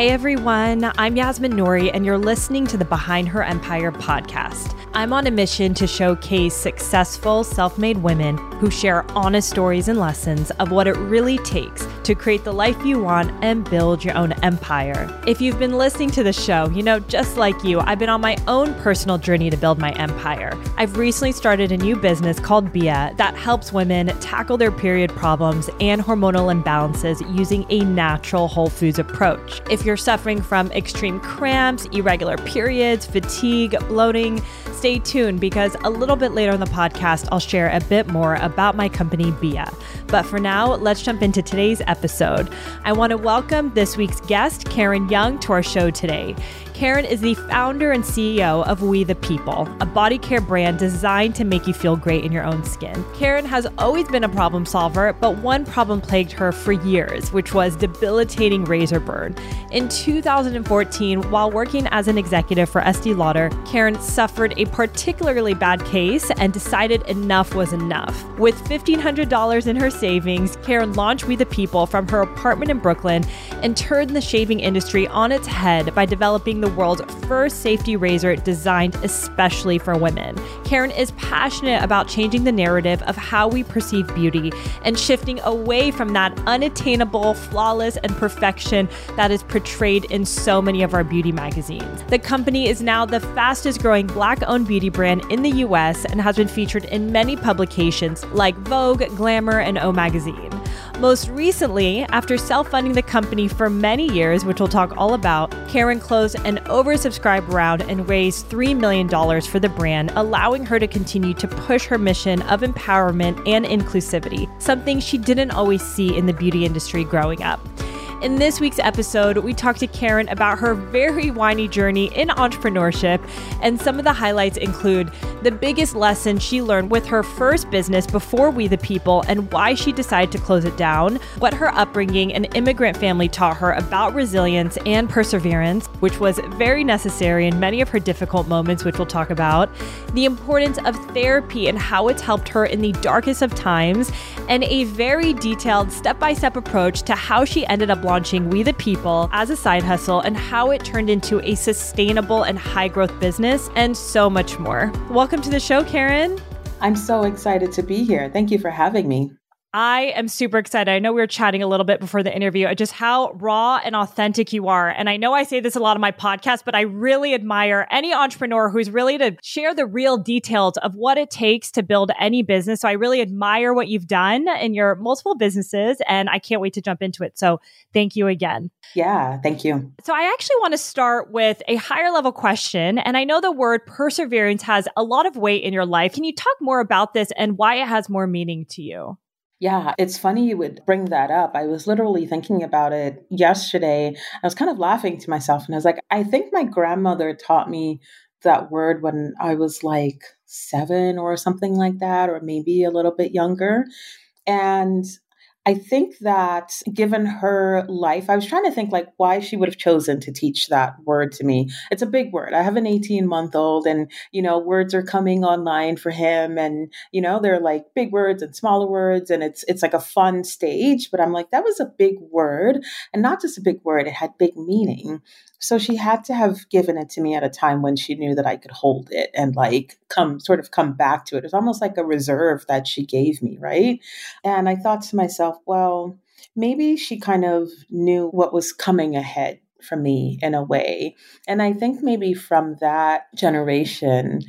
Hey everyone, I'm Yasmin Nouri, and you're listening to the Behind Her Empire podcast. I'm on a mission to showcase successful, self made women who share honest stories and lessons of what it really takes to create the life you want and build your own empire. If you've been listening to the show, you know, just like you, I've been on my own personal journey to build my empire. I've recently started a new business called Bia that helps women tackle their period problems and hormonal imbalances using a natural whole foods approach. If you're suffering from extreme cramps, irregular periods, fatigue, bloating, stay tuned because a little bit later in the podcast, I'll share a bit more about my company, Bia. But for now, let's jump into today's episode. I want to welcome this week's guest, Karen Young, to our show today. Karen is the founder and CEO of We the People, a body care brand designed to make you feel great in your own skin. Karen has always been a problem solver, but one problem plagued her for years, which was debilitating razor burn. In 2014, while working as an executive for Estee Lauder, Karen suffered a particularly bad case and decided enough was enough. With $1,500 in her savings, Karen launched We the People from her apartment in Brooklyn and turned the shaving industry on its head by developing the world's first safety razor designed especially for women. Karen is passionate about changing the narrative of how we perceive beauty and shifting away from that unattainable, flawless, and perfection that is portrayed in so many of our beauty magazines. The company is now the fastest growing black owned beauty brand in the US and has been featured in many publications like Vogue, Glamour, and O Magazine. Most recently, after self funding the company for many years, which we'll talk all about, Karen closed an oversubscribed round and raised $3 million for the brand, allowing her to continue to push her mission of empowerment and inclusivity, something she didn't always see in the beauty industry growing up. In this week's episode, we talk to Karen about her very whiny journey in entrepreneurship, and some of the highlights include the biggest lesson she learned with her first business before We the People and why she decided to close it down, what her upbringing and immigrant family taught her about resilience and perseverance, which was very necessary in many of her difficult moments, which we'll talk about, the importance of therapy and how it's helped her in the darkest of times, and a very detailed step by step approach to how she ended up launching We the People as a side hustle and how it turned into a sustainable and high growth business, and so much more. Welcome to the show, Karen. I'm so excited to be here. Thank you for having me. I am super excited. I know we were chatting a little bit before the interview, uh, just how raw and authentic you are. And I know I say this a lot on my podcast, but I really admire any entrepreneur who's really to share the real details of what it takes to build any business. So I really admire what you've done in your multiple businesses, and I can't wait to jump into it. So thank you again. Yeah, thank you. So I actually want to start with a higher level question. And I know the word perseverance has a lot of weight in your life. Can you talk more about this and why it has more meaning to you? Yeah, it's funny you would bring that up. I was literally thinking about it yesterday. I was kind of laughing to myself and I was like, I think my grandmother taught me that word when I was like seven or something like that, or maybe a little bit younger. And I think that given her life, I was trying to think like why she would have chosen to teach that word to me. It's a big word. I have an 18 month old and, you know, words are coming online for him and, you know, they're like big words and smaller words and it's it's like a fun stage, but I'm like that was a big word and not just a big word, it had big meaning. So she had to have given it to me at a time when she knew that I could hold it and like come sort of come back to it. It's almost like a reserve that she gave me, right? And I thought to myself, well, maybe she kind of knew what was coming ahead for me in a way. And I think maybe from that generation,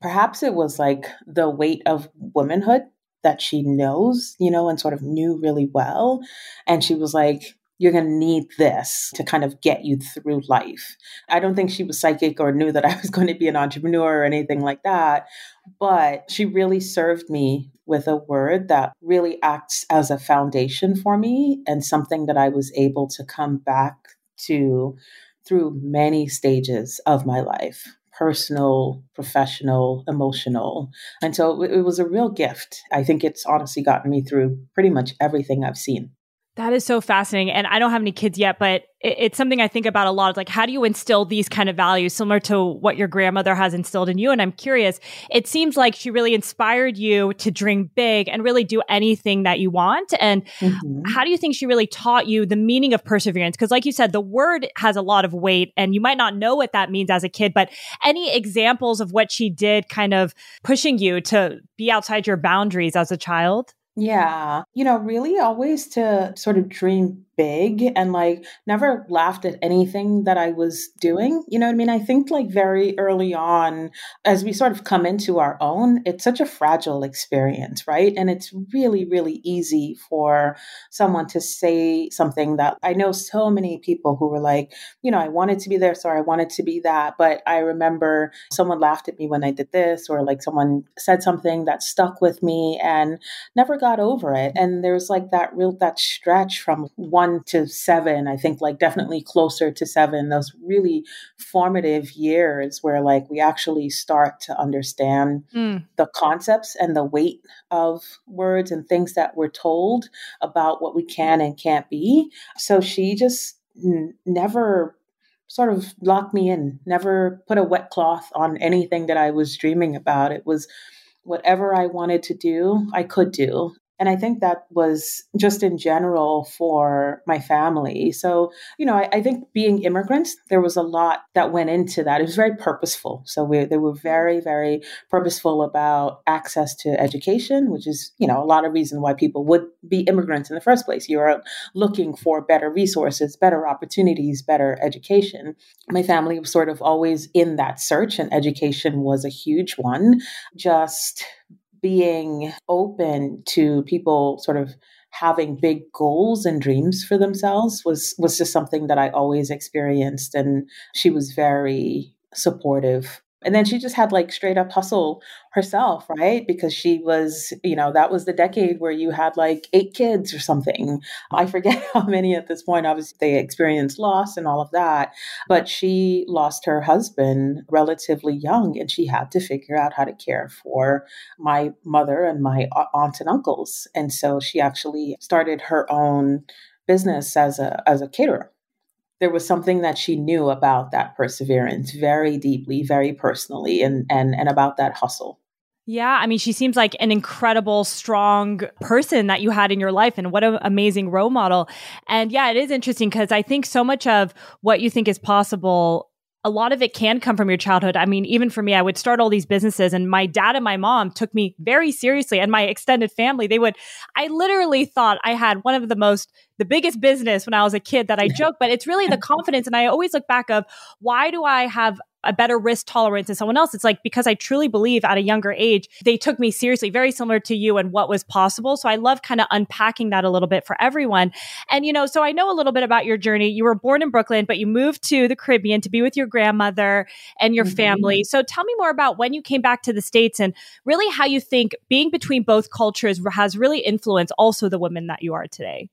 perhaps it was like the weight of womanhood that she knows, you know, and sort of knew really well. And she was like, you're going to need this to kind of get you through life. I don't think she was psychic or knew that I was going to be an entrepreneur or anything like that, but she really served me with a word that really acts as a foundation for me and something that I was able to come back to through many stages of my life personal, professional, emotional. And so it was a real gift. I think it's honestly gotten me through pretty much everything I've seen. That is so fascinating. And I don't have any kids yet, but it's something I think about a lot. It's like, how do you instill these kind of values similar to what your grandmother has instilled in you? And I'm curious, it seems like she really inspired you to dream big and really do anything that you want. And mm-hmm. how do you think she really taught you the meaning of perseverance? Because, like you said, the word has a lot of weight and you might not know what that means as a kid, but any examples of what she did kind of pushing you to be outside your boundaries as a child? Yeah. You know, really always to sort of dream big and like never laughed at anything that I was doing. You know what I mean? I think like very early on, as we sort of come into our own, it's such a fragile experience, right? And it's really, really easy for someone to say something that I know so many people who were like, you know, I wanted to be there, so I wanted to be that. But I remember someone laughed at me when I did this, or like someone said something that stuck with me and never got over it. And there's like that real, that stretch from one one to seven, I think like definitely closer to seven, those really formative years where like we actually start to understand mm. the concepts and the weight of words and things that we're told about what we can and can't be. So she just n- never sort of locked me in, never put a wet cloth on anything that I was dreaming about. It was whatever I wanted to do, I could do. And I think that was just in general for my family. So, you know, I, I, think being immigrants, there was a lot that went into that. It was very purposeful. So we, they were very, very purposeful about access to education, which is, you know, a lot of reason why people would be immigrants in the first place. You're looking for better resources, better opportunities, better education. My family was sort of always in that search, and education was a huge one. Just being open to people sort of having big goals and dreams for themselves was was just something that I always experienced and she was very supportive and then she just had like straight up hustle herself, right? Because she was, you know, that was the decade where you had like eight kids or something. I forget how many at this point. Obviously, they experienced loss and all of that. But she lost her husband relatively young and she had to figure out how to care for my mother and my aunt and uncles. And so she actually started her own business as a as a caterer there was something that she knew about that perseverance very deeply, very personally, and and and about that hustle. Yeah, I mean, she seems like an incredible, strong person that you had in your life, and what an amazing role model. And yeah, it is interesting because I think so much of what you think is possible a lot of it can come from your childhood. I mean, even for me, I would start all these businesses and my dad and my mom took me very seriously and my extended family, they would, I literally thought I had one of the most, the biggest business when I was a kid that I joke, but it's really the confidence. And I always look back of why do I have a better risk tolerance than someone else. It's like because I truly believe at a younger age, they took me seriously, very similar to you and what was possible. So I love kind of unpacking that a little bit for everyone. And, you know, so I know a little bit about your journey. You were born in Brooklyn, but you moved to the Caribbean to be with your grandmother and your mm-hmm. family. So tell me more about when you came back to the States and really how you think being between both cultures has really influenced also the women that you are today.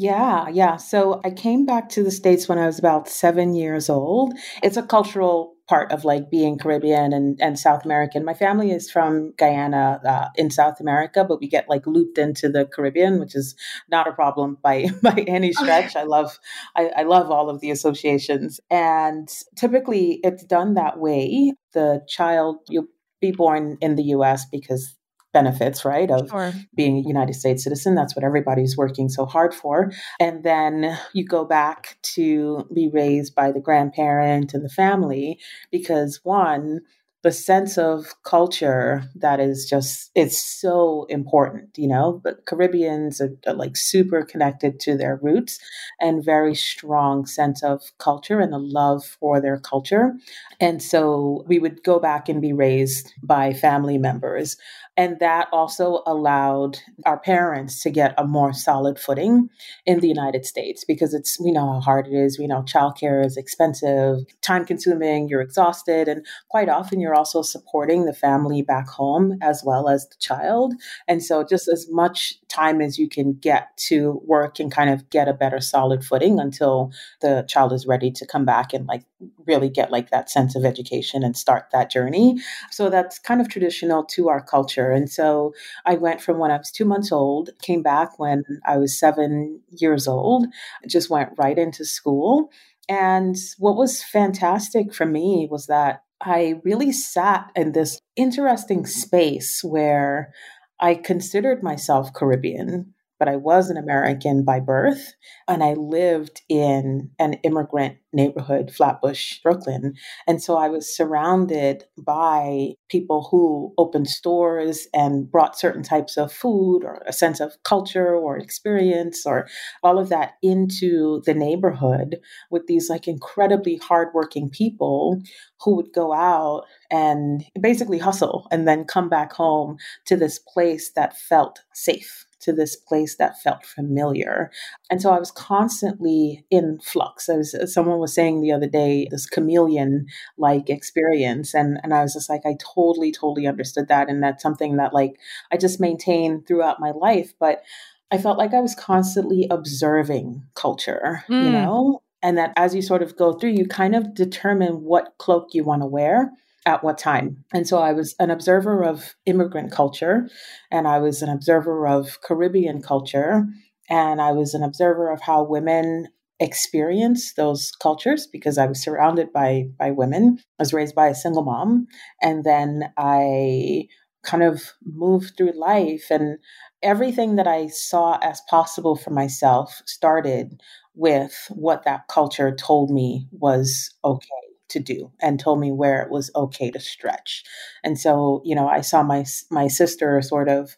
Yeah, yeah. So I came back to the States when I was about seven years old. It's a cultural part of like being Caribbean and, and South American. My family is from Guyana uh, in South America, but we get like looped into the Caribbean, which is not a problem by by any stretch. I love I, I love all of the associations, and typically it's done that way. The child you'll be born in the U.S. because benefits, right, of sure. being a United States citizen. That's what everybody's working so hard for. And then you go back to be raised by the grandparent and the family because one, the sense of culture that is just it's so important you know? But caribbeans are, are, like super connected to their roots and very strong sense of culture and a love for their culture. And so we would go back and be raised by family members. And that also allowed our parents to get a more solid footing in the United States because it's, we know how hard it is. We know childcare is expensive, time consuming, you're exhausted, and quite often you're also supporting the family back home as well as the child. And so, just as much time as you can get to work and kind of get a better solid footing until the child is ready to come back and like really get like that sense of education and start that journey. So, that's kind of traditional to our culture. And so, I went from when I was two months old, came back when I was seven years old, just went right into school. And what was fantastic for me was that I really sat in this interesting space where I considered myself Caribbean but I was an American by birth. And I lived in an immigrant neighborhood, Flatbush, Brooklyn. And so I was surrounded by people who opened stores and brought certain types of food or a sense of culture or experience or all of that into the neighborhood with these like incredibly hardworking people who would go out and basically hustle and then come back home to this place that felt safe to this place that felt familiar. And so I was constantly in flux. As someone was saying the other day, this chameleon like experience. And, and I was just like, I totally, totally understood that. And that's something that like I just maintained throughout my life. But I felt like I was constantly observing culture, mm. you know? And that as you sort of go through, you kind of determine what cloak you want to wear at what time. And so I was an observer of immigrant culture, and I was an observer of Caribbean culture, and I was an observer of how women experience those cultures because I was surrounded by by women. I was raised by a single mom, and then I kind of moved through life and everything that I saw as possible for myself started with what that culture told me was okay to do and told me where it was okay to stretch. And so, you know, I saw my my sister sort of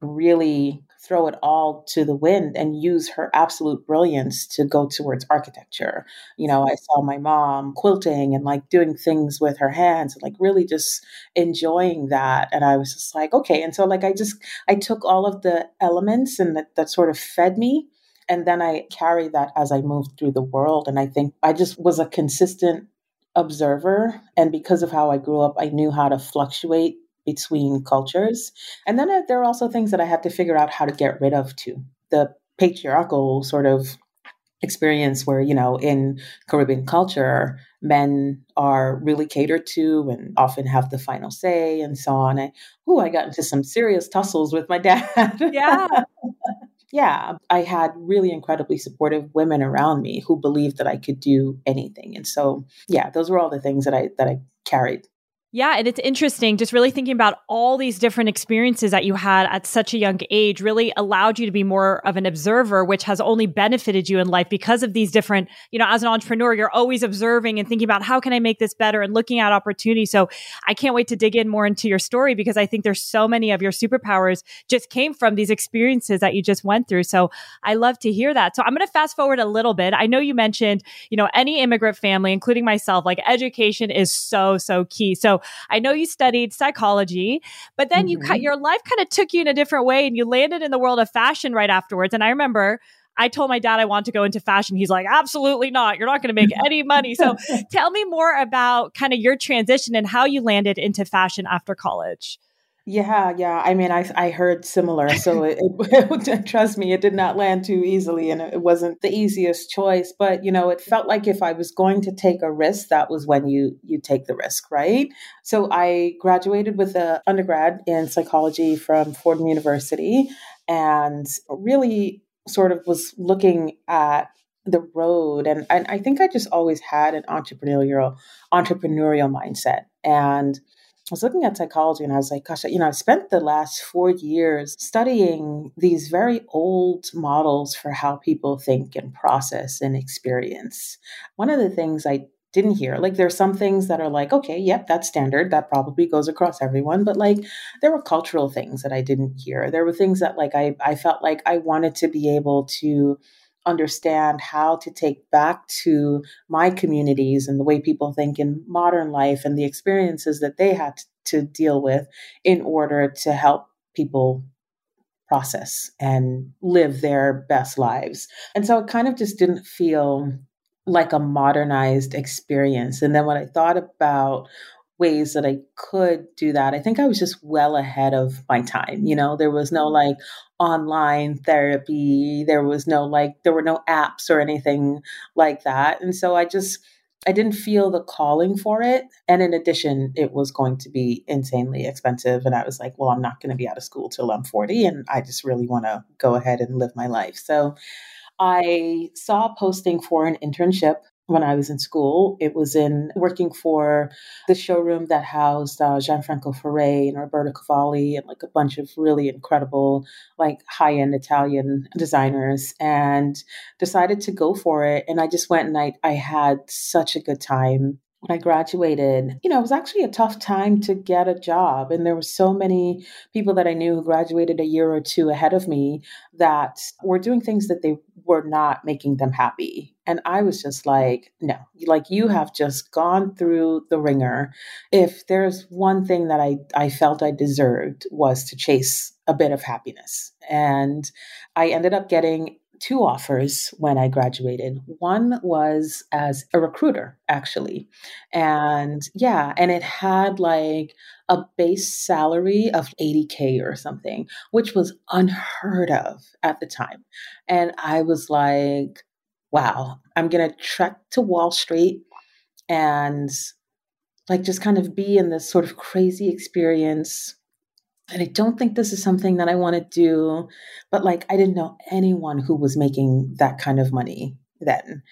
really throw it all to the wind and use her absolute brilliance to go towards architecture. You know, I saw my mom quilting and like doing things with her hands and like really just enjoying that. And I was just like, okay. And so like I just I took all of the elements and that, that sort of fed me. And then I carried that as I moved through the world. And I think I just was a consistent observer. And because of how I grew up, I knew how to fluctuate between cultures. And then uh, there are also things that I had to figure out how to get rid of too. The patriarchal sort of experience where, you know, in Caribbean culture, men are really catered to and often have the final say and so on. I, ooh, I got into some serious tussles with my dad. Yeah. yeah, I had really incredibly supportive women around me who believed that I could do anything. And so, yeah, those were all the things that I that I carried yeah, and it's interesting just really thinking about all these different experiences that you had at such a young age really allowed you to be more of an observer, which has only benefited you in life because of these different, you know, as an entrepreneur, you're always observing and thinking about how can I make this better and looking at opportunities. So I can't wait to dig in more into your story because I think there's so many of your superpowers just came from these experiences that you just went through. So I love to hear that. So I'm going to fast forward a little bit. I know you mentioned, you know, any immigrant family, including myself, like education is so, so key. So I know you studied psychology, but then mm-hmm. you cut your life kind of took you in a different way and you landed in the world of fashion right afterwards. And I remember I told my dad I want to go into fashion. He's like, absolutely not. You're not going to make any money. So tell me more about kind of your transition and how you landed into fashion after college. Yeah, yeah. I mean, I I heard similar, so it, it, trust me, it did not land too easily, and it wasn't the easiest choice. But you know, it felt like if I was going to take a risk, that was when you you take the risk, right? So I graduated with an undergrad in psychology from Fordham University, and really sort of was looking at the road, and, and I think I just always had an entrepreneurial entrepreneurial mindset, and I was looking at psychology and I was like, gosh, you know, I've spent the last four years studying these very old models for how people think and process and experience. One of the things I didn't hear, like, there's some things that are like, okay, yep, that's standard. That probably goes across everyone. But like, there were cultural things that I didn't hear. There were things that, like, I, I felt like I wanted to be able to understand how to take back to my communities and the way people think in modern life and the experiences that they had to deal with in order to help people process and live their best lives. And so it kind of just didn't feel like a modernized experience. And then when I thought about ways that I could do that. I think I was just well ahead of my time. You know, there was no mm-hmm. like online therapy, there was no like, there were no apps or anything like that. And so I just, I didn't feel the calling for it. And in addition, it was going to be insanely expensive. And I was like, well, I'm not going to be out of school till I'm 40. And I just really want to go ahead and live my life. So I saw a posting for an internship when I was in school. It was in working for the showroom that housed uh, Gianfranco Ferré and Roberto Cavalli and like a bunch of really incredible, like high end Italian designers, and decided to go for it. And I just went and I, I had such a good time when I graduated, you know, it was actually a tough time to get a job. And there were so many people that I knew who graduated a year or two ahead of me that were doing things that they were not making them happy. And I was just like, no, like you have just gone through the wringer. If there's one thing that I, I felt I deserved was to chase a bit of happiness. And I ended up getting two offers when I graduated. One was as a recruiter, actually. And yeah, and it had like a base salary of 80K or something, which was unheard of at the time. And I was like, wow, I'm going to trek to Wall Street and like just kind of be in this sort of crazy experience and I don't think this is something that I want to do, but like I didn't know anyone who was making that kind of money then.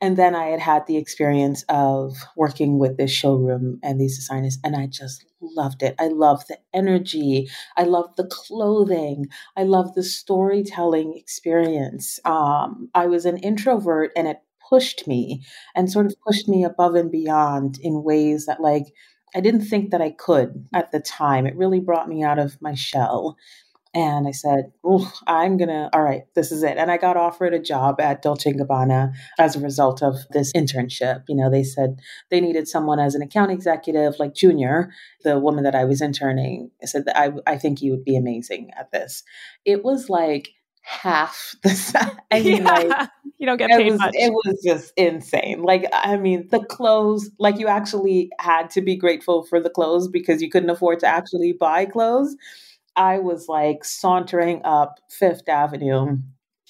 And then I had had the experience of working with this showroom and these designers, and I just loved it. I loved the energy. I loved the clothing. I loved the storytelling experience. Um, I was an introvert, and it pushed me and sort of pushed me above and beyond in ways that, like, I didn't think that I could at the time. It really brought me out of my shell. And I said, I'm going to, all right, this is it. And I got offered a job at Dolce & Gabbana as a result of this internship. You know, they said they needed someone as an account executive, like junior. The woman that I was interning said that I, I think you would be amazing at this. It was like half the I mean, yeah, like, you don't get paid it was, much. It was just insane. Like, I mean, the clothes, like you actually had to be grateful for the clothes because you couldn't afford to actually buy clothes. I was like sauntering up Fifth Avenue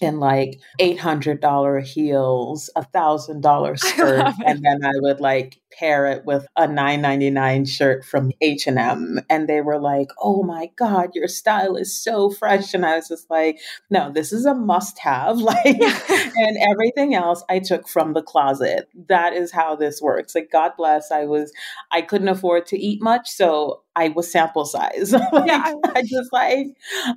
in like $800 heels, a $1,000 skirt, and then I would like pair it with a 9.99 shirt from H&M and they were like, "Oh my god, your style is so fresh." And I was just like, "No, this is a must-have." Like and everything else I took from the closet. That is how this works. Like God bless, I was I couldn't afford to eat much, so I was sample size. like, yeah. I just like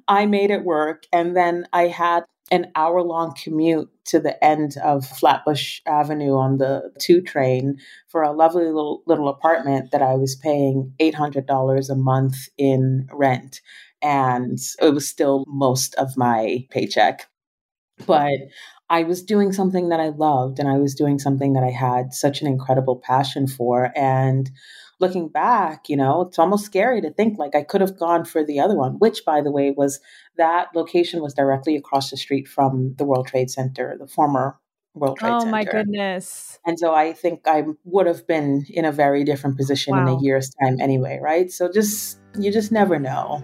I made it work and then I had an hour long commute to the end of Flatbush Avenue on the two train for a lovely little, little apartment that I was paying $800 a month in rent. And it was still most of my paycheck. But I was doing something that I loved and I was doing something that I had such an incredible passion for. And looking back, you know, it's almost scary to think like I could have gone for the other one, which, by the way, was that location was directly across the street from the World Trade Center, the former World Trade oh Center. oh, Center. my goodness. And so I think I would have been in a very different position wow. in a year's time anyway, right? So just, you just never know.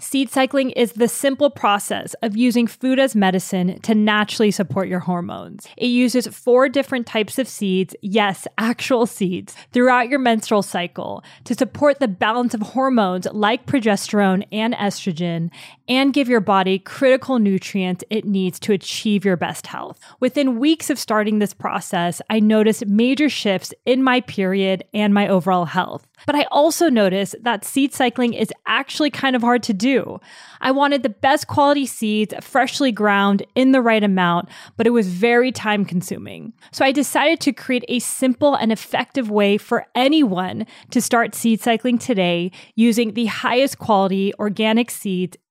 Seed cycling is the simple process of using food as medicine to naturally support your hormones. It uses four different types of seeds, yes, actual seeds, throughout your menstrual cycle to support the balance of hormones like progesterone and estrogen and give your body critical nutrients it needs to achieve your best health. Within weeks of starting this process, I noticed major shifts in my period and my overall health. But I also noticed that seed cycling is actually kind of hard to do. I wanted the best quality seeds, freshly ground in the right amount, but it was very time consuming. So I decided to create a simple and effective way for anyone to start seed cycling today using the highest quality organic seeds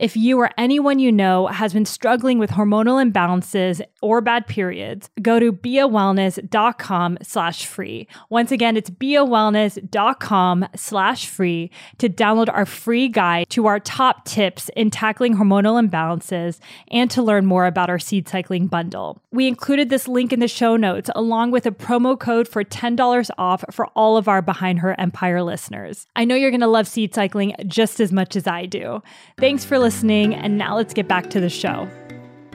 If you or anyone you know has been struggling with hormonal imbalances or bad periods, go to biawellness.com slash free. Once again, it's biawellness.com slash free to download our free guide to our top tips in tackling hormonal imbalances and to learn more about our seed cycling bundle. We included this link in the show notes along with a promo code for $10 off for all of our Behind Her Empire listeners. I know you're going to love seed cycling just as much as I do. Thanks for listening listening. And now let's get back to the show.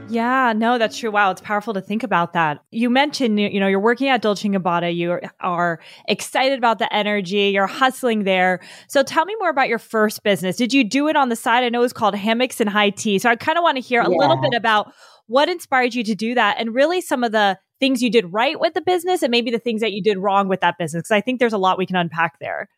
Yeah, no, that's true. Wow, it's powerful to think about that. You mentioned, you know, you're working at Dolce & Gabbana. You are excited about the energy. You're hustling there. So tell me more about your first business. Did you do it on the side? I know it's called Hammocks and High Tea. So I kind of want to hear a yeah. little bit about what inspired you to do that and really some of the things you did right with the business and maybe the things that you did wrong with that business. Because I think there's a lot we can unpack there.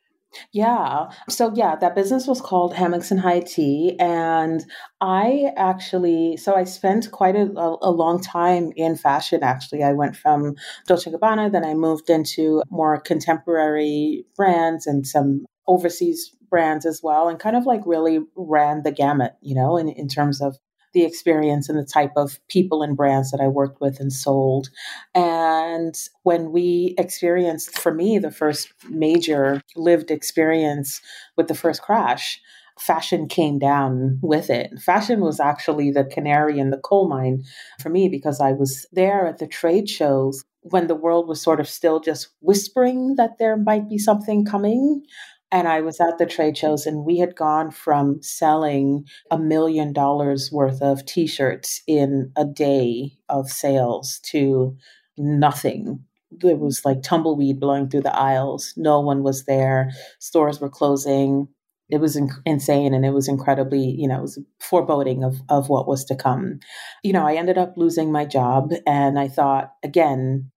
Yeah. So yeah, that business was called Hammocks and High Tea, and I actually so I spent quite a, a, long time in fashion. Actually, I went from Dolce Gabbana, then I moved into more contemporary brands and some overseas brands as well, and kind of like really ran the gamut, you know, in in terms of the experience and the type of people and brands that I worked with and sold. And when we experienced, for me, the first major lived experience with the first crash, fashion came down with it. Fashion was actually the canary in the coal mine for me because I was there at the trade shows when the world was sort of still just whispering that there might be something coming. And I was at the trade shows, and we had gone from selling a million dollars worth of t shirts in a day of sales to nothing. There was like tumbleweed blowing through the aisles. No one was there. Stores were closing. It was insane and it was incredibly, you know, it was foreboding of, of what was to come. You know, I ended up losing my job and I thought, again,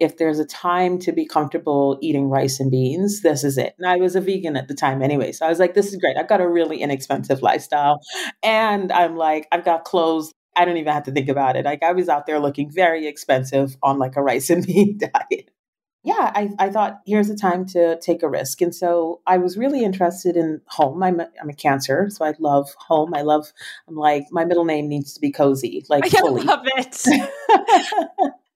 if there's a time to be comfortable eating rice and beans, this is it. And I was a vegan at the time anyway. So I was like, this is great. I've got a really inexpensive lifestyle. And I'm like, I've got clothes. I don't even have to think about it. Like I was out there looking very expensive on like a rice and bean diet. Yeah, I, I thought here's a time to take a risk. And so I was really interested in home. I'm a, I'm a cancer, so I love home. I love, I'm like, my middle name needs to be cozy. Like, I fully. love it.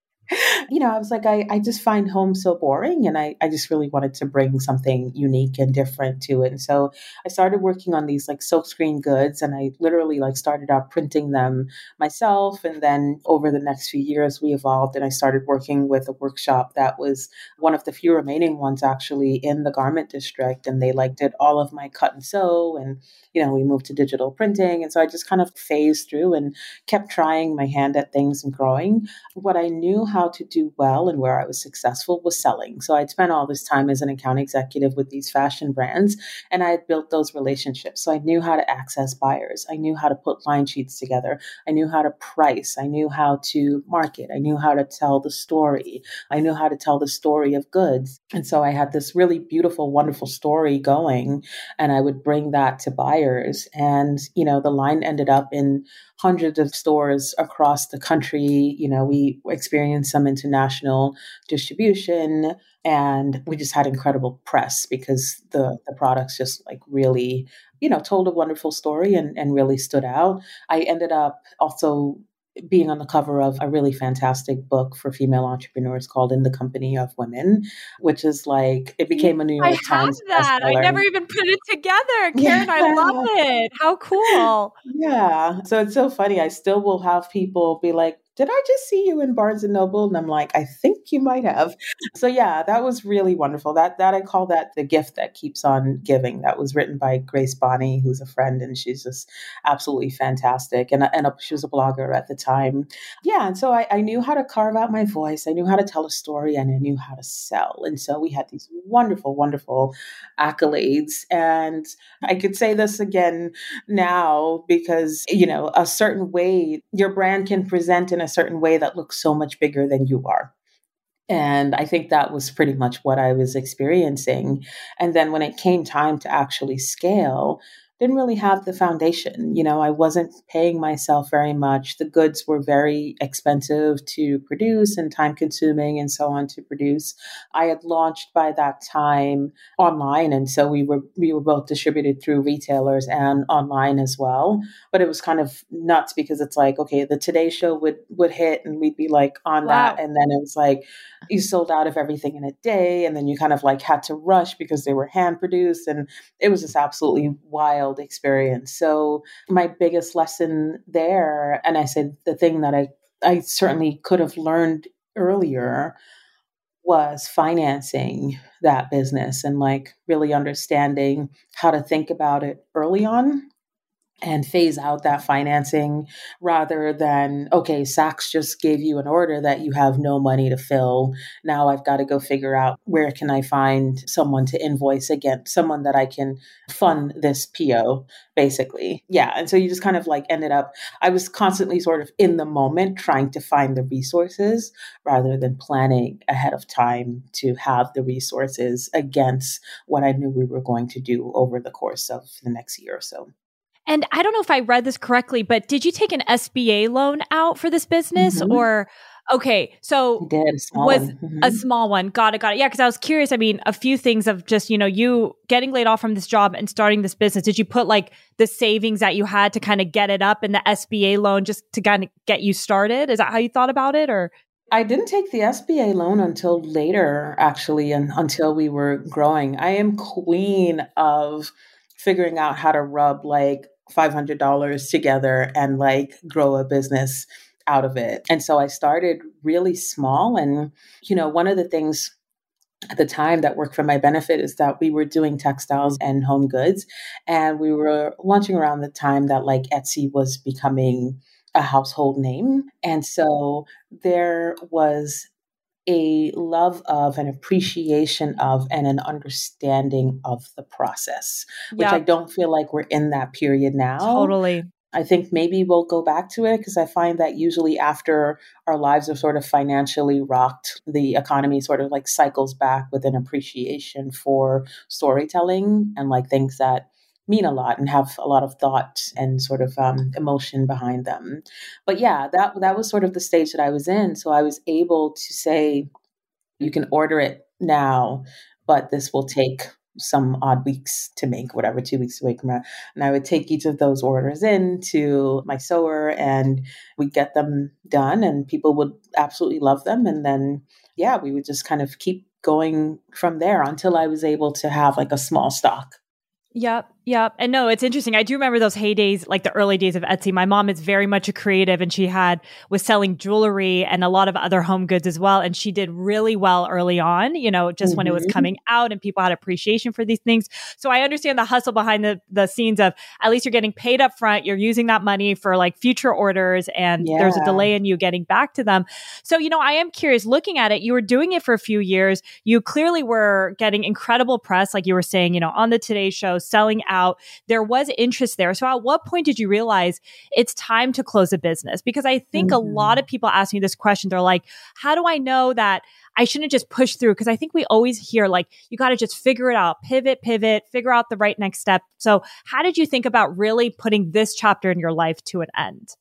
you know, I was like, I, I just find home so boring and I, I just really wanted to bring something unique and different to it. And so I started working on these like silkscreen goods and I literally like started out printing them myself. And then over the next few years, we evolved and I started working with a workshop that was one of the few remaining ones actually in the garment district. And they like did all of my cut and sew and, you know, we moved to digital printing. And so I just kind of phased through and kept trying my hand at things and growing. What I knew how how to do well and where I was successful was selling. So I'd spent all this time as an account executive with these fashion brands and I had built those relationships. So I knew how to access buyers. I knew how to put line sheets together. I knew how to price. I knew how to market. I knew how to tell the story. I knew how to tell the story of goods. And so I had this really beautiful, wonderful story going and I would bring that to buyers. And, you know, the line ended up in hundreds of stores across the country. You know, we experienced some international distribution and we just had incredible press because the the products just like really you know told a wonderful story and, and really stood out i ended up also being on the cover of a really fantastic book for female entrepreneurs called In the Company of Women, which is like it became a New York I Times. that. Bestseller. I never even put it together. Karen, yeah. I love it. How cool. Yeah. So it's so funny. I still will have people be like, did I just see you in Barnes and Noble? And I'm like, I think you might have. So yeah, that was really wonderful. That that I call that the gift that keeps on giving. That was written by Grace Bonney, who's a friend, and she's just absolutely fantastic. And and a, she was a blogger at the time. Yeah, and so I, I knew how to carve out my voice. I knew how to tell a story, and I knew how to sell. And so we had these wonderful, wonderful accolades. And I could say this again now because you know a certain way your brand can present in a certain way that looks so much bigger than you are. And I think that was pretty much what I was experiencing. And then when it came time to actually scale, didn't really have the foundation. You know, I wasn't paying myself very much. The goods were very expensive to produce and time consuming and so on to produce. I had launched by that time online and so we were we were both distributed through retailers and online as well. But it was kind of nuts because it's like, okay, the Today show would would hit and we'd be like on wow. that and then it was like you sold out of everything in a day and then you kind of like had to rush because they were hand produced and it was just absolutely wild experience. So my biggest lesson there and i said the thing that i i certainly could have learned earlier was financing that business and like really understanding how to think about it early on and phase out that financing rather than okay saks just gave you an order that you have no money to fill. Now i've got to go figure out where can i find someone to invoice against, someone that i can fund this po basically. Yeah and so you just kind of like ended up i was constantly sort of in the moment trying to find the resources rather than planning ahead of time to have the resources against what i knew we were going to do over the course of the next year or so and I don't know if I read this correctly, but did you take an SBA loan out for this business mm-hmm. or okay, so did, a was mm-hmm. a small one. Got it, got it. Yeah, because I was curious. I mean, a few things of just, you know, you getting laid off from this job and starting this business. Did you put like the savings that you had to kind of get it up and the SBA loan just to kind of get you started? Is that how you thought about it or I didn't take the SBA loan until later, actually, and until we were growing. I am queen of figuring out how to rub like $500 together and like grow a business out of it. And so I started really small. And, you know, one of the things at the time that worked for my benefit is that we were doing textiles and home goods. And we were launching around the time that like Etsy was becoming a household name. And so there was a love of, an appreciation of, and an understanding of the process, which I don't feel like we're in that period now. Totally. I think maybe we'll go back to it because I find that usually after our lives are sort of financially rocked, the economy sort of like cycles back with an appreciation for storytelling and like things that mean a lot and have a lot of thought and sort of um, emotion behind them. But yeah, that that was sort of the stage that I was in. So I was able to say, you can order it now, but this will take some odd weeks to make, whatever, two weeks to make. And I would take each of those orders in to my sewer and we'd get them done and people would absolutely love them. And then, yeah, we would just kind of keep going from there until I was able to have like a small stock. Yep. Yep. And no, it's interesting. I do remember those heydays, like the early days of Etsy. My mom is very much a creative and she had, was selling jewelry and a lot of other home goods as well. And she did really well early on, you know, just mm-hmm. when it was mm-hmm. coming out and people had appreciation for these things. So I understand the hustle behind the, the scenes of at least you're getting paid up front. You're using that money for like future orders and yeah. there's a delay in you getting back to them. So, you know, I am curious looking at it, you were doing it for a few years. You clearly were getting incredible press, like you were saying, you know, on the Today Show, selling out. There was interest there. So at what point did you realize it's time to close a business? Because I think mm-hmm. a lot of people ask me this question. They're like, how do I know that I shouldn't just push through? Because I think we always hear like, you got to just figure it out, pivot, pivot, figure out the right next step. So how did you think about really putting this chapter in your life to an end?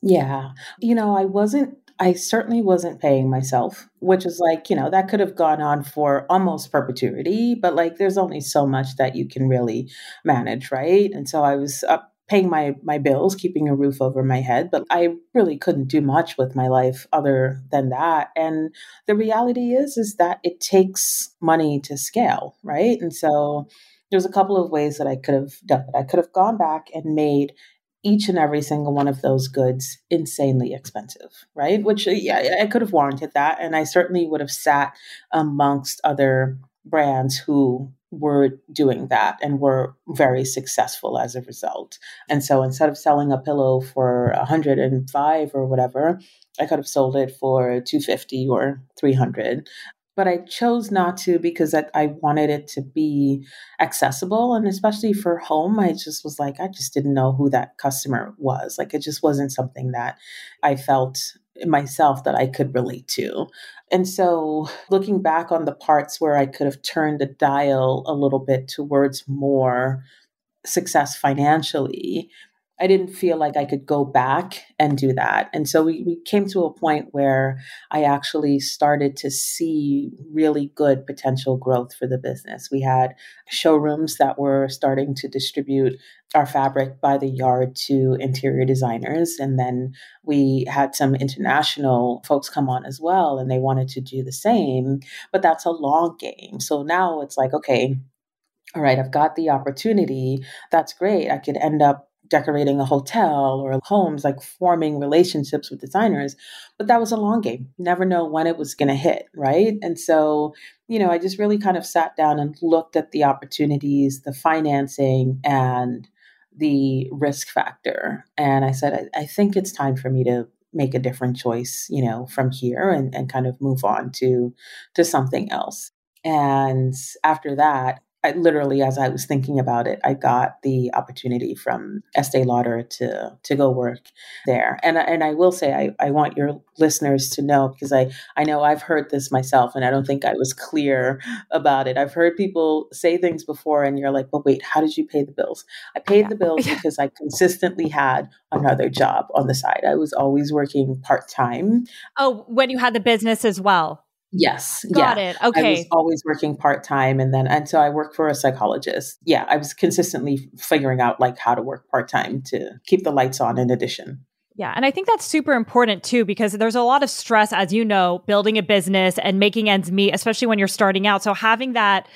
Yeah. You know, I wasn't I certainly wasn't paying myself, which is like, you know, that could have gone on for almost perpetuity, but like there's only so much that you can really manage, right? And so I was up paying my my bills, keeping a roof over my head, but I really couldn't do much with my life other than that. And the reality is is that it takes money to scale, right? And so there's a couple of ways that I could have done it. I could have gone back and made each and every single one of those goods insanely expensive, right? Which, uh, yeah, I could have warranted that. And I certainly would have sat amongst other brands who were doing that and were very successful as a result. And so instead of selling a pillow for 105 or whatever, I could have sold it for 250 or 300 but I chose not to because I, I, wanted it to be accessible. And especially for home, I just was like, I just didn't know who that customer was. Like, it just wasn't something that I felt myself that I could relate to. And so, looking back on the parts where I could have turned the dial a little bit towards more success financially, I didn't feel like I could go back and do that. And so we, we came to a point where I actually started to see really good potential growth for the business. We had showrooms that were starting to distribute our fabric by the yard to interior designers. And then we had some international folks come on as well, and they wanted to do the same. But that's a long game. So now it's like, okay, all right, I've got the opportunity. That's great. I could end up decorating a hotel or homes, like forming relationships with designers. But that was a long game. Never know when it was going to hit, right? And so, you know, I just really kind of sat down and looked at the opportunities, the financing, and the risk factor. And I said, I, I think it's time for me to make a different choice, you know, from here and, and kind of move on to to something else. And after that, I, literally as I was thinking about it, I got the opportunity from Estee Lauder to to go work there. And and I will say I, I want your listeners to know because I I know I've heard this myself and I don't think I was clear about it. I've heard people say things before and you're like, but wait, how did you pay the bills? I paid yeah. the bills because I consistently had another job on the side. I was always working part time. Oh, when you had the business as well. Yes. Got yeah. it. Okay. I was always working part time and then and so I worked for a psychologist. Yeah, I was consistently figuring out like how to work part time to keep the lights on in addition. Yeah. And I think that's super important too, because there's a lot of stress, as you know, building a business and making ends meet, especially when you're starting out. So having that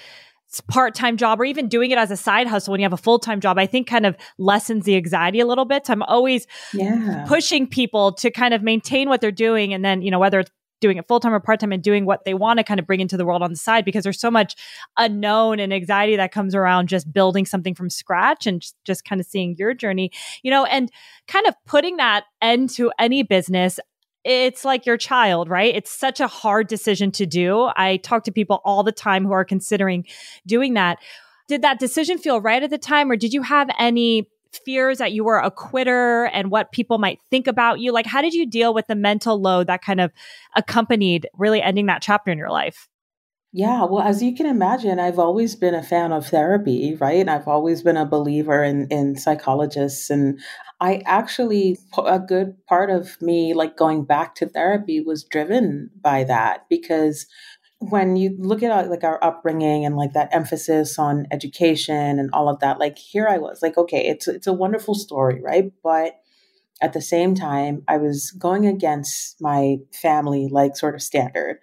part time job or even doing it as a side hustle when you have a full time job, I think kind of lessens the anxiety a little bit. So I'm always yeah. pushing people to kind of maintain what they're doing. And then, you know, whether it's doing it full time or part time and doing what they want to kind of bring into the world on the side because there's so much unknown and anxiety that comes around just building something from scratch and just, just kind of seeing your journey, you know, and kind of putting that end to any business it's like your child, right? It's such a hard decision to do. I talk to people all the time who are considering doing that. Did that decision feel right at the time, or did you have any fears that you were a quitter and what people might think about you? Like, how did you deal with the mental load that kind of accompanied really ending that chapter in your life? Yeah, well, as you can imagine, I've always been a fan of therapy, right? And I've always been a believer in in psychologists and I actually a good part of me like going back to therapy was driven by that because when you look at uh, like our upbringing and like that emphasis on education and all of that like here i was like okay it's it's a wonderful story right? But at the same time i was going against my family like sort of standard.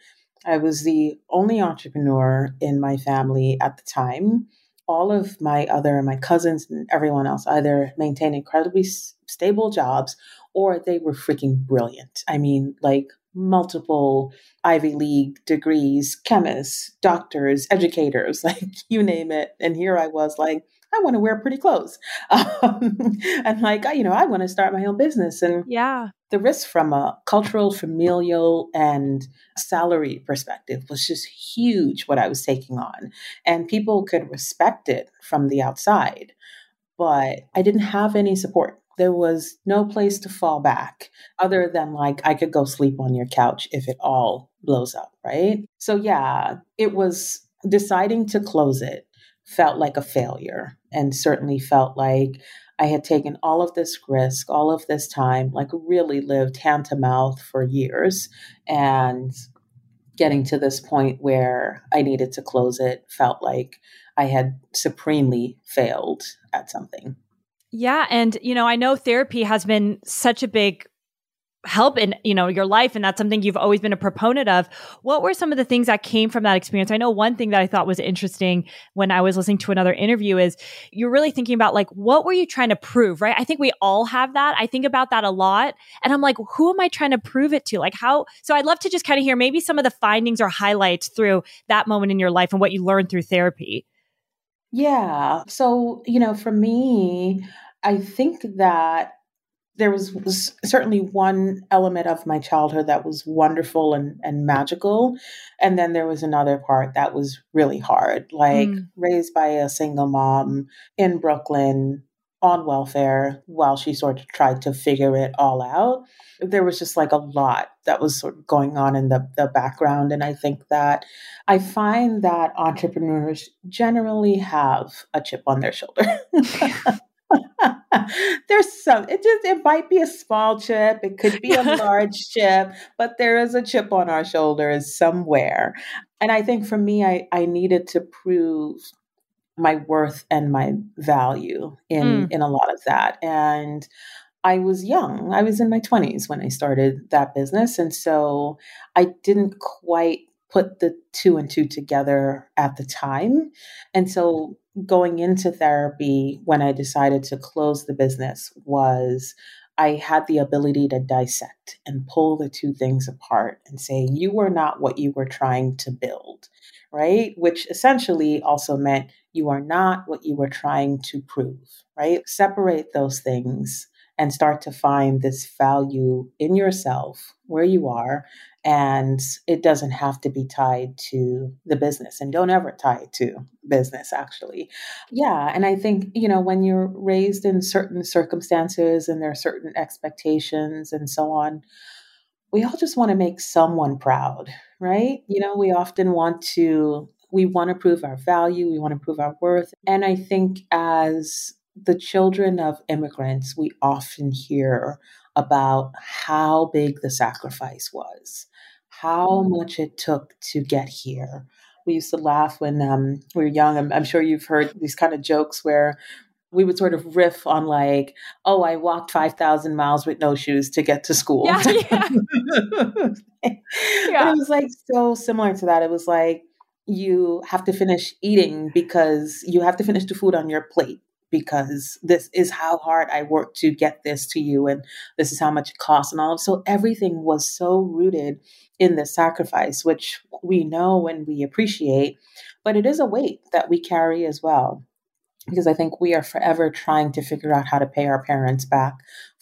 I was the only entrepreneur in my family at the time. All of my other, my cousins and everyone else either maintained incredibly stable jobs or they were freaking brilliant. I mean, like multiple Ivy League degrees, chemists, doctors, educators, like you name it. And here I was like, I want to wear pretty clothes. Um, and like, you know, I want to start my own business. And yeah, the risk from a cultural, familial, and salary perspective was just huge what I was taking on. And people could respect it from the outside. But I didn't have any support. There was no place to fall back other than like I could go sleep on your couch if it all blows up, right? So, yeah, it was deciding to close it felt like a failure and certainly felt like I had taken all of this risk, all of this time, like really lived hand to mouth for years. And getting to this point where I needed to close it felt like I had supremely failed at something. Yeah. And, you know, I know therapy has been such a big help in you know your life and that's something you've always been a proponent of. What were some of the things that came from that experience? I know one thing that i thought was interesting when i was listening to another interview is you're really thinking about like what were you trying to prove right? I think we all have that. I think about that a lot and i'm like who am i trying to prove it to? Like how so i'd love to just kind of hear maybe some of the findings or highlights through that moment in your life and what you learned through therapy yeah so you know for me i think that there was, was, certainly one element of my childhood that was wonderful and, and magical. And then there was another part that was really hard, like mm. raised by a single mom in Brooklyn on welfare while she sort of tried to figure it all out. There was just like a lot that was sort of going on in the, the background. And I think that I find that entrepreneurs generally have a chip on their shoulder. There's some. It just it might be a small chip. It could be a large chip, but there is a chip on our shoulders somewhere. And I think for me, I I needed to prove my worth and my value in mm. in a lot of that. And I was young. I was in my 20s when I started that business. And so I didn't quite put the two and two together at the time. And so going into therapy when I decided to close the business was I had the ability to dissect and pull the two things apart and say, you were not what you were trying to build, right? Which essentially also meant you are not what you were trying to prove, right? Separate those things and start to find this value in yourself where you are and it doesn't have to be tied to the business and don't ever tie it to business actually yeah and i think you know when you're raised in certain circumstances and there are certain expectations and so on we all just want to make someone proud right you know we often want to we want to prove our value we want to prove our worth and i think as the children of immigrants we often hear about how big the sacrifice was how much it took to get here. We used to laugh when um, we were young. I'm, I'm sure you've heard these kind of jokes where we would sort of riff on like, oh, I walked 5,000 miles with no shoes to get to school. Yeah, yeah. yeah. it was like so similar to that. It was like, you have to finish eating because you have to finish the food on your plate because this is how hard I worked to get this to you and this is how much it costs and all of so everything was so rooted in the sacrifice which we know and we appreciate but it is a weight that we carry as well because I think we are forever trying to figure out how to pay our parents back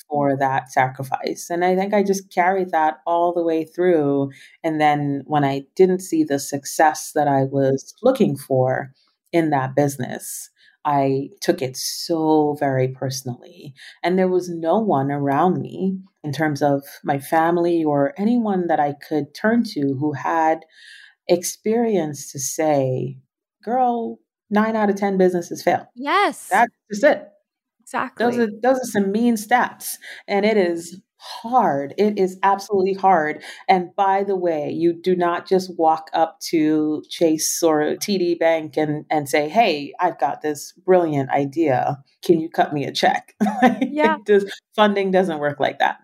for that sacrifice. And I think I just carried that all the way through. And then when I didn't see the success that I was looking for in that business, I took it so very personally. And there was no one around me in terms of my family or anyone that I could turn to who had experience to say, girl, nine out of 10 businesses fail. Yes. That's just it. Exactly. Those are those are some mean stats. And it is hard. It is absolutely hard. And by the way, you do not just walk up to Chase or TD Bank and, and say, Hey, I've got this brilliant idea. Can you cut me a check? Yeah. funding doesn't work like that.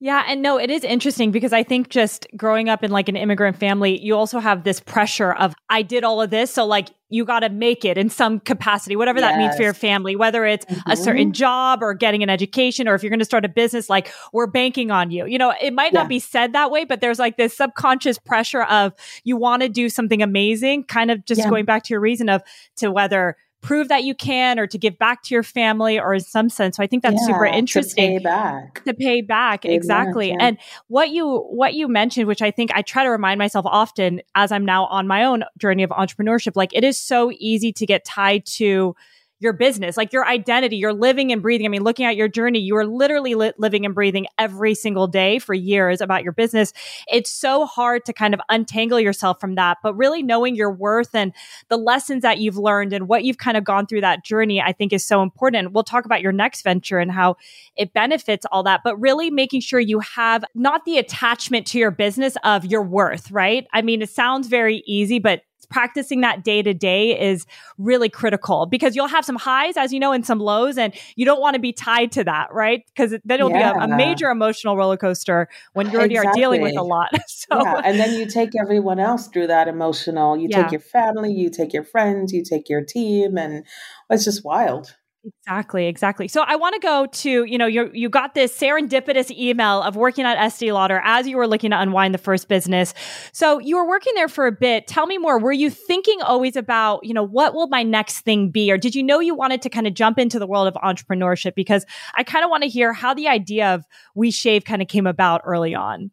Yeah, and no, it is interesting because I think just growing up in like an immigrant family, you also have this pressure of I did all of this, so like you got to make it in some capacity, whatever yes. that means for your family, whether it's mm-hmm. a certain job or getting an education or if you're going to start a business like we're banking on you. You know, it might yeah. not be said that way, but there's like this subconscious pressure of you want to do something amazing, kind of just yeah. going back to your reason of to whether prove that you can or to give back to your family or in some sense. So I think that's yeah, super interesting. To pay back. To pay back. Pay exactly. Back, yeah. And what you what you mentioned, which I think I try to remind myself often as I'm now on my own journey of entrepreneurship, like it is so easy to get tied to your business, like your identity, you're living and breathing. I mean, looking at your journey, you are literally li- living and breathing every single day for years about your business. It's so hard to kind of untangle yourself from that, but really knowing your worth and the lessons that you've learned and what you've kind of gone through that journey, I think is so important. We'll talk about your next venture and how it benefits all that, but really making sure you have not the attachment to your business of your worth, right? I mean, it sounds very easy, but practicing that day to day is really critical because you'll have some highs, as you know, and some lows, and you don't want to be tied to that, right? Because then it'll yeah. be a, a, major emotional roller coaster when you already exactly. are dealing with a lot. so, yeah. and then you take everyone else through that emotional. You yeah. take your family, you take your friends, you take your team, and it's just wild. Exactly, exactly. So I want to go to, you know, you you got this serendipitous email of working at Estee Lauder as you were looking to unwind the first business. So you were working there for a bit. Tell me more. Were you thinking always about, you know, what will my next thing be? Or did you know you wanted to kind of jump into the world of entrepreneurship? Because I kind of want to hear how the idea of Oui Shave kind of came about early on.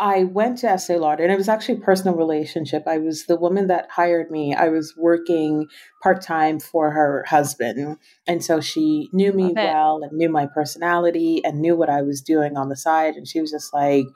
I went to Estee Lauder, and it was actually a personal relationship. I was the woman that hired me. I was working part time for her husband, and so she knew me well and knew my personality and knew what I was doing on the side. And she was just like,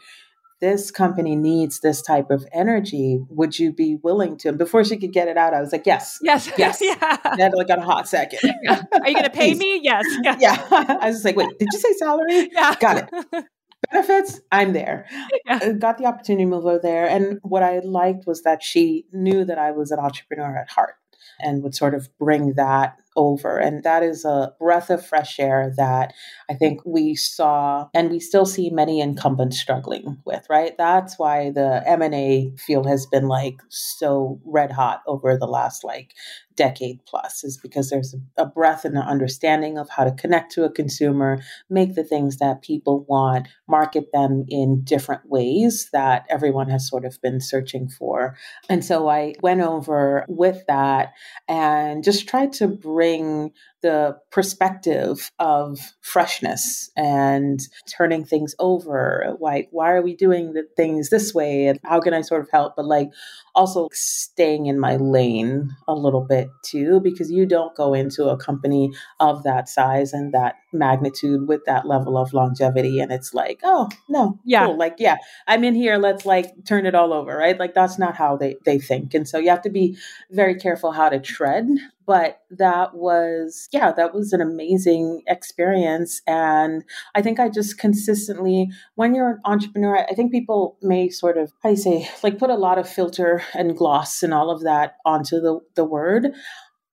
"This company needs this type of energy. Would you be willing to?" And before she could get it out, I was like, "Yes, yes, yes." yeah. Then like got a hot second. Are you going to pay me? Yes. Yeah. yeah. I was like, "Wait, did you say salary?" Yeah. Got it benefits, I'm there. Yeah. Uh, got the opportunity to move over there. And what I liked was that she knew that I was an entrepreneur at heart and would sort of bring that over. And that is a breath of fresh air that I think we saw and we still see many incumbents struggling with, right? That's why the M&A field has been like so red hot over the last like decade plus is because there's a breadth and an understanding of how to connect to a consumer, make the things that people want, market them in different ways that everyone has sort of been searching for. And so I went over with that and just tried to bring the perspective of freshness and turning things over. Like, why are we doing the things this way? And how can I sort of help? But like also staying in my lane a little bit too, because you don't go into a company of that size and that magnitude with that level of longevity. And it's like, oh, no, yeah. Cool. Like, yeah, I'm in here. Let's like turn it all over, right? Like, that's not how they, they think. And so you have to be very careful how to tread but that was yeah that was an amazing experience and i think i just consistently when you're an entrepreneur i think people may sort of I say like put a lot of filter and gloss and all of that onto the, the word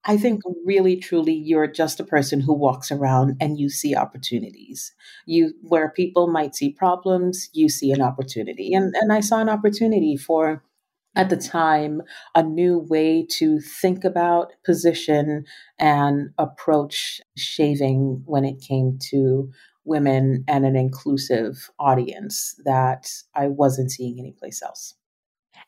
I think really truly you're just a person who walks around and you see opportunities. You where people might see problems, you see an opportunity. And and I saw an opportunity for at the time a new way to think about, position, and approach shaving when it came to women and an inclusive audience that I wasn't seeing anyplace else.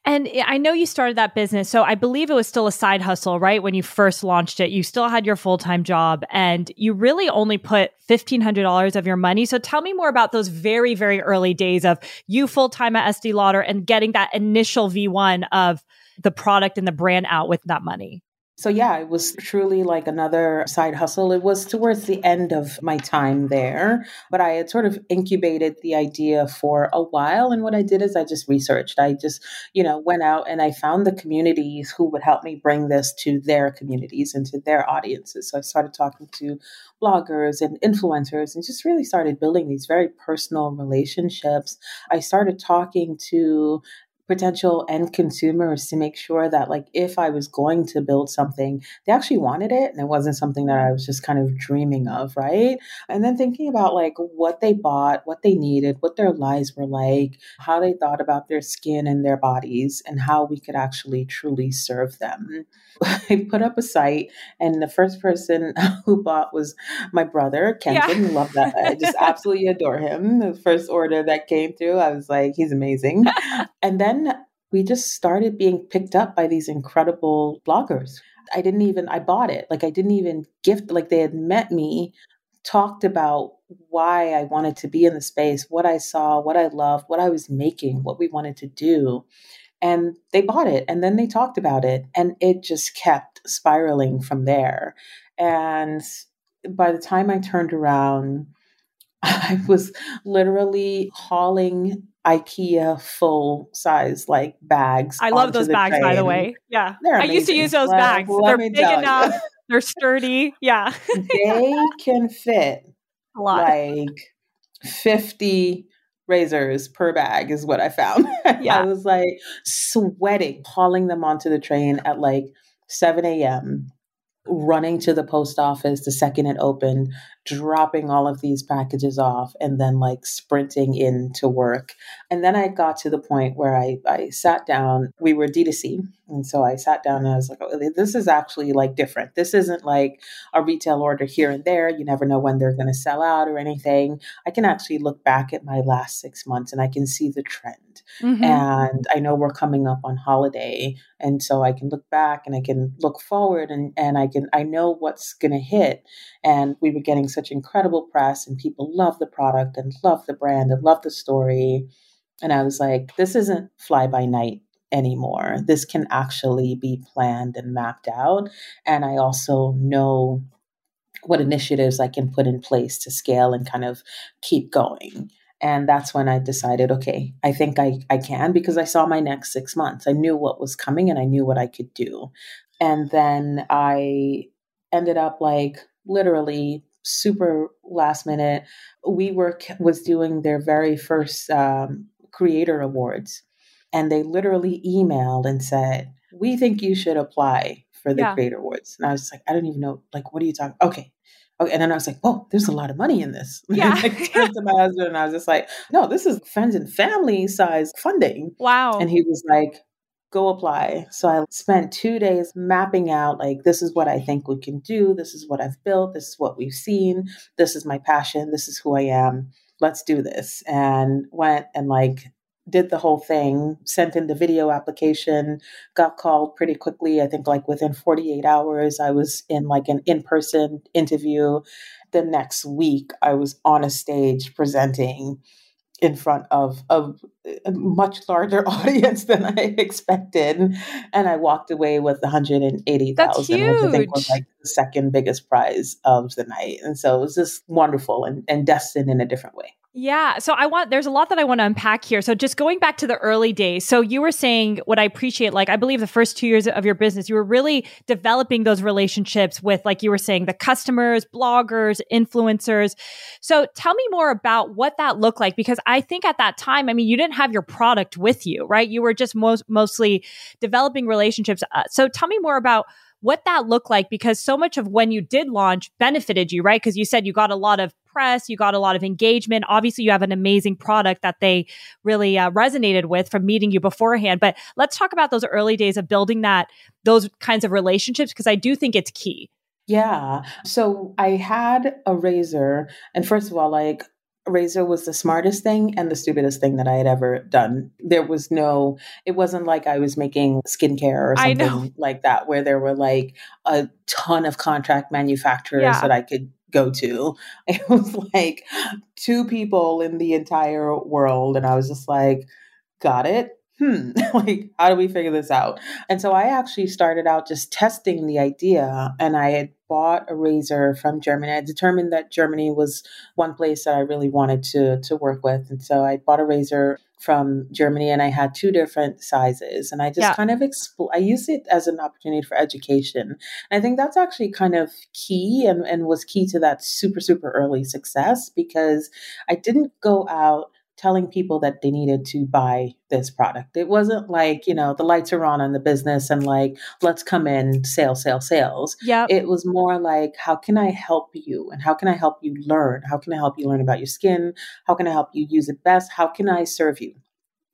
And I know you started that business. So I believe it was still a side hustle, right? When you first launched it, you still had your full time job and you really only put $1,500 of your money. So tell me more about those very, very early days of you full time at Estee Lauder and getting that initial V1 of the product and the brand out with that money. So, yeah, it was truly like another side hustle. It was towards the end of my time there, but I had sort of incubated the idea for a while. And what I did is I just researched. I just, you know, went out and I found the communities who would help me bring this to their communities and to their audiences. So, I started talking to bloggers and influencers and just really started building these very personal relationships. I started talking to potential end consumers to make sure that like if I was going to build something, they actually wanted it and it wasn't something that I was just kind of dreaming of, right? And then thinking about like what they bought, what they needed, what their lives were like, how they thought about their skin and their bodies and how we could actually truly serve them. I put up a site and the first person who bought was my brother, Kenton. Yeah. Love that. I just absolutely adore him. The first order that came through, I was like, he's amazing. and then then we just started being picked up by these incredible bloggers. I didn't even, I bought it. Like I didn't even gift, like they had met me, talked about why I wanted to be in the space, what I saw, what I loved, what I was making, what we wanted to do. And they bought it and then they talked about it. And it just kept spiraling from there. And by the time I turned around, I was literally hauling IKEA full size like bags. I love those bags, train. by the way. Yeah. I used to use those let, bags. Let They're big enough. They're sturdy. Yeah. they can fit a lot. like 50 razors per bag is what I found. Yeah. I was like sweating, hauling them onto the train at like 7 a.m running to the post office the second it opened, dropping all of these packages off, and then like sprinting in to work. And then I got to the point where I, I sat down. We were D2C. And so I sat down and I was like, oh, this is actually like different. This isn't like a retail order here and there. You never know when they're going to sell out or anything. I can actually look back at my last six months and I can see the trend. Mm-hmm. And I know we're coming up on holiday. And so I can look back and I can look forward and, and I can, I know what's going to hit. And we were getting such incredible press and people love the product and love the brand and love the story. And I was like, this isn't fly by night anymore. This can actually be planned and mapped out. And I also know what initiatives I can put in place to scale and kind of keep going. And that's when I decided, okay, I think I, I can because I saw my next six months. I knew what was coming and I knew what I could do. And then I ended up like literally super last minute. WeWork was doing their very first um, creator awards. And they literally emailed and said, We think you should apply for the yeah. creator awards. And I was like, I don't even know, like, what are you talking? Okay, Okay. And then I was like, whoa, there's a lot of money in this. Yeah. I turned to my husband and I was just like, no, this is friends and family size funding. Wow. And he was like, go apply. So I spent two days mapping out like, this is what I think we can do. This is what I've built. This is what we've seen. This is my passion. This is who I am. Let's do this. And went and like did the whole thing, sent in the video application, got called pretty quickly. I think like within 48 hours, I was in like an in person interview. The next week, I was on a stage presenting in front of a, a much larger audience than I expected. And I walked away with 180,000, which I think was like the second biggest prize of the night. And so it was just wonderful and, and destined in a different way. Yeah. So I want, there's a lot that I want to unpack here. So just going back to the early days. So you were saying what I appreciate, like, I believe the first two years of your business, you were really developing those relationships with, like you were saying, the customers, bloggers, influencers. So tell me more about what that looked like, because I think at that time, I mean, you didn't have your product with you, right? You were just most, mostly developing relationships. Uh, so tell me more about what that looked like because so much of when you did launch benefited you, right? Because you said you got a lot of press, you got a lot of engagement. Obviously, you have an amazing product that they really uh, resonated with from meeting you beforehand. But let's talk about those early days of building that, those kinds of relationships, because I do think it's key. Yeah. So I had a razor, and first of all, like razor was the smartest thing and the stupidest thing that I had ever done. There was no, it wasn't like I was making skincare or something like that, where there were like a ton of contract manufacturers yeah. that I could go to. It was like two people in the entire world. And I was just like, got it hmm, like, how do we figure this out? And so I actually started out just testing the idea, and I had bought a razor from Germany. I determined that Germany was one place that I really wanted to to work with, and so I bought a razor from Germany, and I had two different sizes, and I just yeah. kind of expl- I used it as an opportunity for education. And I think that's actually kind of key, and and was key to that super super early success because I didn't go out telling people that they needed to buy this product. It wasn't like, you know, the lights are on in the business and like, let's come in, sales, sales, sales. Yeah. It was more like, how can I help you? And how can I help you learn? How can I help you learn about your skin? How can I help you use it best? How can I serve you?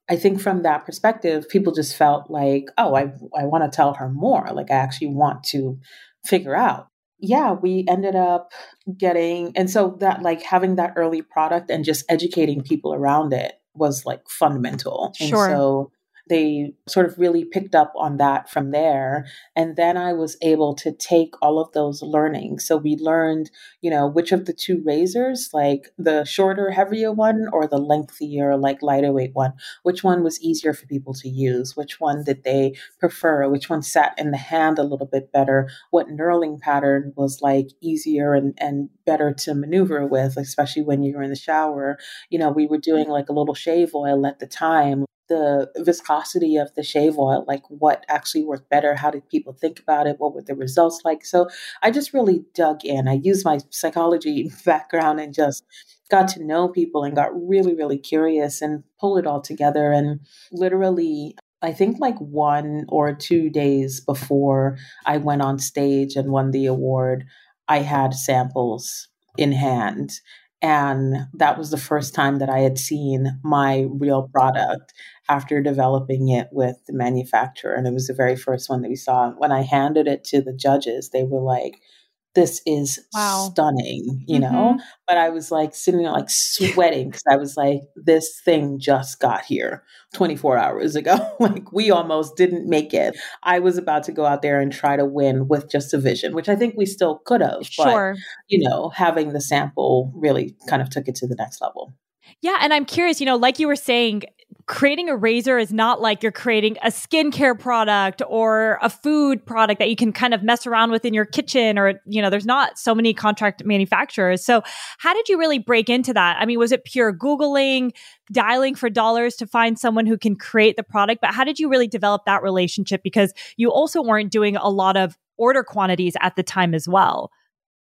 I think from that perspective, people just felt like, oh, I, I want to tell her more. Like, I actually want to figure out. Yeah, we ended up getting, and so that, like, having that early product and just educating people around it was like fundamental. Sure. And so they sort of really picked up on that from there. And then I was able to take all of those learnings. So we learned, you know, which of the two razors, like the shorter, heavier one or the lengthier, like lighter weight one, which one was easier for people to use? Which one did they prefer? Which one sat in the hand a little bit better? What knurling pattern was like easier and, and better to maneuver with, especially when you're in the shower? You know, we were doing like a little shave oil at the time the viscosity of the shave oil, like what actually worked better, how did people think about it, what were the results like. So I just really dug in. I used my psychology background and just got to know people and got really, really curious and pulled it all together. And literally, I think like one or two days before I went on stage and won the award, I had samples in hand and that was the first time that I had seen my real product after developing it with the manufacturer. And it was the very first one that we saw. When I handed it to the judges, they were like, this is wow. stunning, you mm-hmm. know? But I was like sitting there like sweating because I was like, this thing just got here 24 hours ago. like we almost didn't make it. I was about to go out there and try to win with just a vision, which I think we still could have. Sure. But, you know, having the sample really kind of took it to the next level. Yeah. And I'm curious, you know, like you were saying, creating a razor is not like you're creating a skincare product or a food product that you can kind of mess around with in your kitchen or, you know, there's not so many contract manufacturers. So, how did you really break into that? I mean, was it pure Googling, dialing for dollars to find someone who can create the product? But how did you really develop that relationship? Because you also weren't doing a lot of order quantities at the time as well.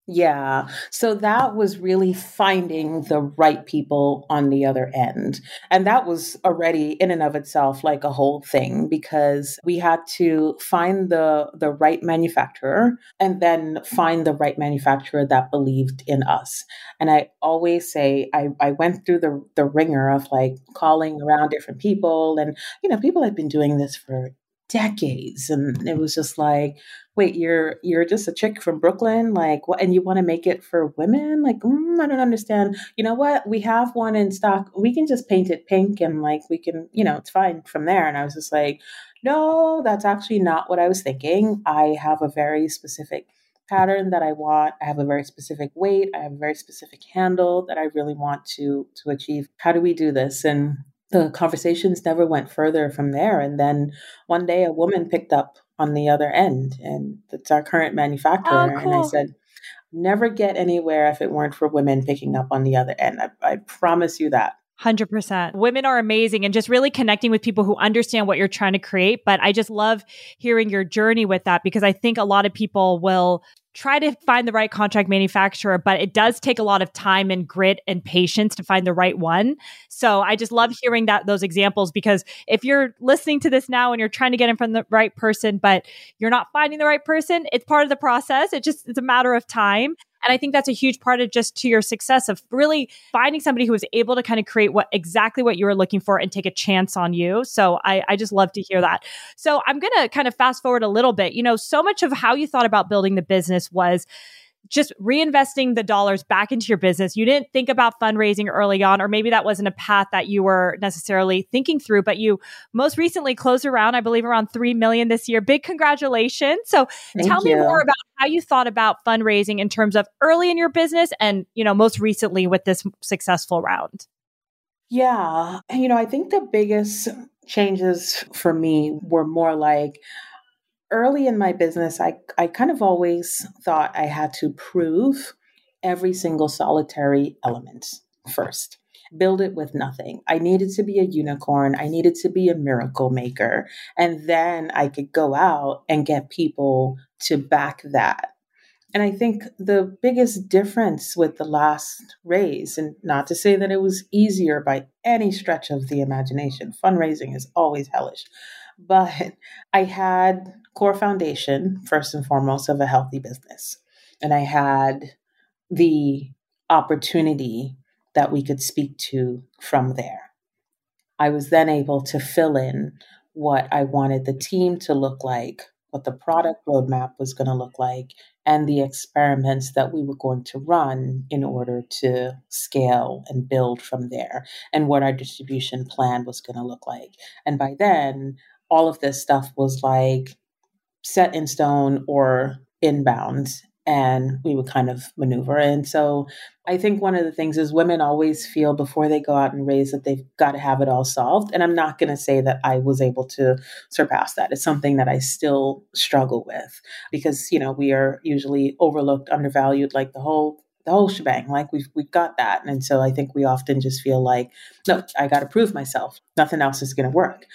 Yeah. So that was really finding the right people on the other end. And that was already in and of itself like a whole thing because we had to find the the right manufacturer and then find the right manufacturer that believed in us. And I always say I, I went through the the wringer of like calling around different people and you know, people had been doing this for decades and it was just like wait you're you're just a chick from brooklyn? Like what and you want to make it for women? Like mm, i don't understand. You know what? We have one in stock. We can just paint it pink and like we can you know it's fine from there. And i was just like no that's actually not what i was thinking. I have a very specific pattern that i want. I have a very specific weight. I have a very specific handle that i really want to to achieve. How do we do this? And the conversations never went further from there and then one day a woman picked up on the other end, and it's our current manufacturer. Oh, cool. And I said, never get anywhere if it weren't for women picking up on the other end. I, I promise you that. 100%. Women are amazing and just really connecting with people who understand what you're trying to create. But I just love hearing your journey with that because I think a lot of people will try to find the right contract manufacturer, but it does take a lot of time and grit and patience to find the right one. So I just love hearing that those examples because if you're listening to this now and you're trying to get in of the right person, but you're not finding the right person, it's part of the process. It just it's a matter of time. And I think that's a huge part of just to your success of really finding somebody who is able to kind of create what exactly what you were looking for and take a chance on you. So I, I just love to hear that. So I'm going to kind of fast forward a little bit. You know, so much of how you thought about building the business was just reinvesting the dollars back into your business. You didn't think about fundraising early on, or maybe that wasn't a path that you were necessarily thinking through, but you most recently closed around, I believe, around 3 million this year. Big congratulations. So Thank tell you. me more about how you thought about fundraising in terms of early in your business and, you know, most recently with this successful round. Yeah. You know, I think the biggest changes for me were more like, early in my business, I, I kind of always thought I had to prove every single solitary element first. Build it with nothing. I needed to be a unicorn. I needed to be a miracle maker. And then I could go out and get people to back that. And I think the biggest difference with the last raise, and not to say that it was easier by any stretch of the imagination, fundraising is always hellish, but I had core foundation, first and foremost, of a healthy business. And I had the opportunity that we could speak to from there. I was then able to fill in what I wanted the team to look like, what the product roadmap was going to look like, and the experiments that we were going to run in order to scale and build from there, and what our distribution plan was going to look like. And by then, all of this stuff was like set in stone or inbound and we would kind of maneuver. And so I think one of the things is women always feel before they go out and raise that they've got to have it all solved. And I'm not going to say that I was able to surpass that. It's something that I still struggle with because, you know, we are usually overlooked, undervalued, like the whole the whole shebang. Like we've we've got that. And so I think we often just feel like, no, I gotta prove myself. Nothing else is gonna work.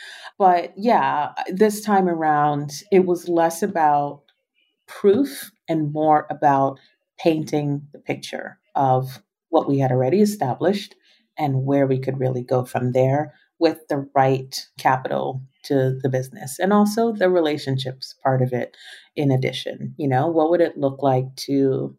But yeah, this time around, it was less about proof and more about painting the picture of what we had already established and where we could really go from there with the right capital to the business and also the relationships part of it in addition. You know what would it look like to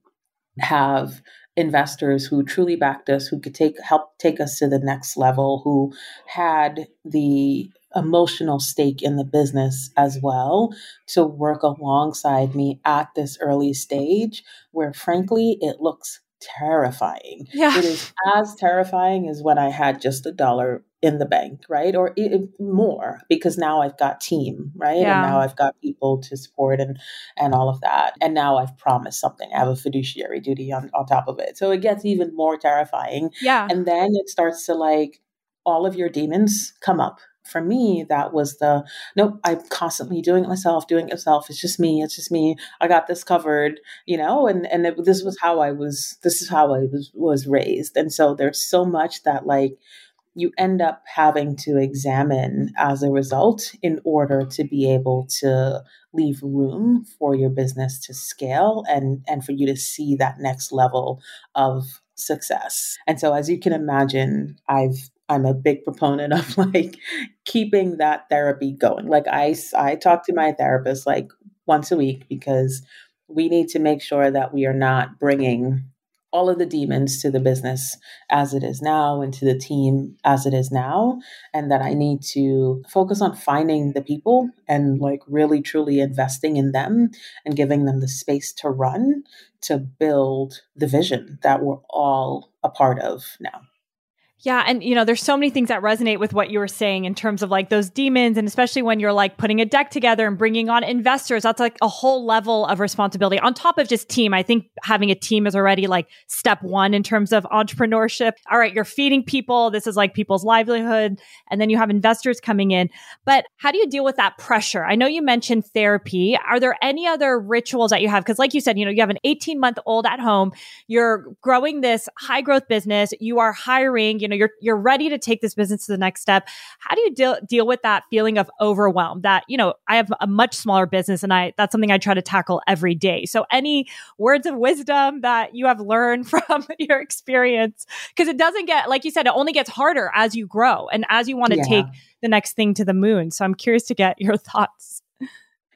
have investors who truly backed us who could take help take us to the next level who had the emotional stake in the business as well to work alongside me at this early stage where frankly it looks terrifying. Yeah. It is as terrifying as when I had just a dollar in the bank, right? Or it, more because now I've got team, right? Yeah. And now I've got people to support and and all of that. And now I've promised something. I have a fiduciary duty on on top of it. So it gets even more terrifying. Yeah. And then it starts to like all of your demons come up for me, that was the nope, I'm constantly doing it myself, doing it myself. It's just me. It's just me. I got this covered, you know, and, and it, this was how I was, this is how I was, was raised. And so there's so much that like you end up having to examine as a result in order to be able to leave room for your business to scale and, and for you to see that next level of success. And so as you can imagine, I've I'm a big proponent of like keeping that therapy going. Like I I talk to my therapist like once a week because we need to make sure that we are not bringing all of the demons to the business as it is now and to the team as it is now and that I need to focus on finding the people and like really truly investing in them and giving them the space to run to build the vision that we're all a part of now. Yeah. And, you know, there's so many things that resonate with what you were saying in terms of like those demons. And especially when you're like putting a deck together and bringing on investors, that's like a whole level of responsibility on top of just team. I think having a team is already like step one in terms of entrepreneurship. All right. You're feeding people. This is like people's livelihood. And then you have investors coming in. But how do you deal with that pressure? I know you mentioned therapy. Are there any other rituals that you have? Cause like you said, you know, you have an 18 month old at home. You're growing this high growth business. You are hiring, you you're you're ready to take this business to the next step. How do you deal deal with that feeling of overwhelm? That you know, I have a much smaller business, and I that's something I try to tackle every day. So, any words of wisdom that you have learned from your experience? Because it doesn't get like you said, it only gets harder as you grow and as you want to yeah. take the next thing to the moon. So, I'm curious to get your thoughts.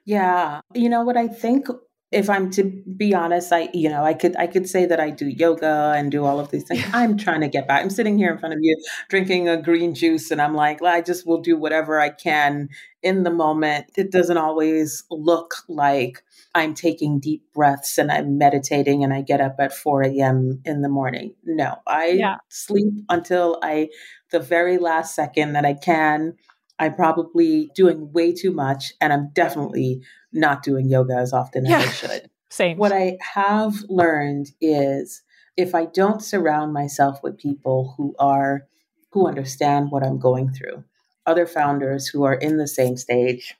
Yeah. You know what I think if I'm to be honest, I you know I could I could say that I do yoga and do all of these things. I'm trying to get back. I'm sitting here in front of you drinking a green juice, and I'm like, well, I just will do whatever I can in the moment. It doesn't always look like I'm taking deep breaths and I'm meditating and I get up at 4 a.m. in the morning. No, I yeah. sleep until I the very last second that I can. I'm probably doing way too much, and I'm definitely not doing yoga as often yeah. as I should. Same. What I have learned is if I don't surround myself with people who are who understand what I'm going through, other founders who are in the same stage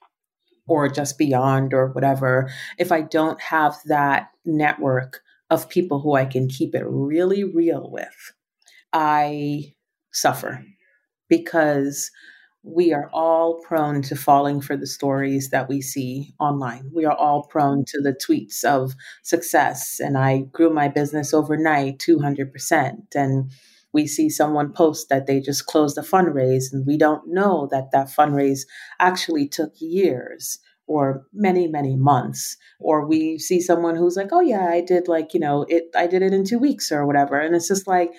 or just beyond or whatever, if I don't have that network of people who I can keep it really real with, I suffer because we are all prone to falling for the stories that we see online. We are all prone to the tweets of success. And I grew my business overnight 200%. And we see someone post that they just closed a fundraise, and we don't know that that fundraise actually took years or many many months or we see someone who's like oh yeah i did like you know it i did it in two weeks or whatever and it's just like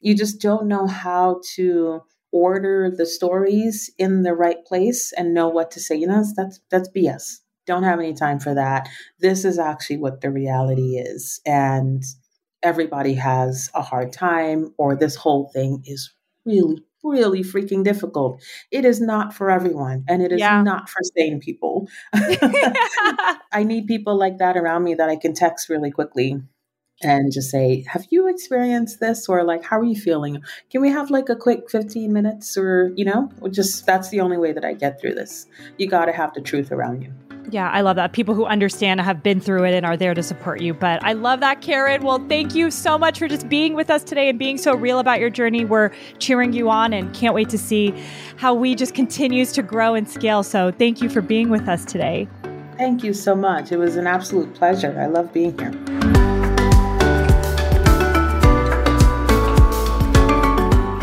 you just don't know how to order the stories in the right place and know what to say. You know, that's that's BS. Don't have any time for that. This is actually what the reality is. And everybody has a hard time, or this whole thing is really, really freaking difficult. It is not for everyone, and it is yeah. not for sane people. I need people like that around me that I can text really quickly and just say, Have you experienced this? Or like, how are you feeling? Can Oui have like a quick 15 minutes? Or, you know, just that's the only way that I get through this. You got to have the truth around you. Yeah, I love that. People who understand have been through it and are there to support you. But I love that, Karen. Well, thank you so much for just being with us today and being so real about your journey. We're cheering you on and can't wait to see how we just continues to grow and scale. So thank you for being with us today. Thank you so much. It was an absolute pleasure. I love being here.